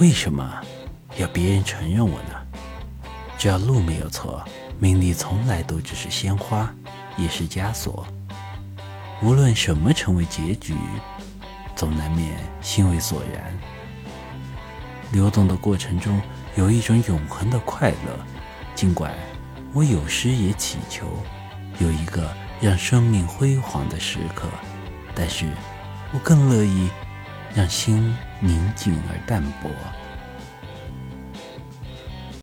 为什么要别人承认我呢？只要路没有错，名利从来都只是鲜花，也是枷锁。无论什么成为结局，总难免心为所然。流动的过程中有一种永恒的快乐，尽管我有时也祈求有一个让生命辉煌的时刻，但是我更乐意让心宁静而淡泊。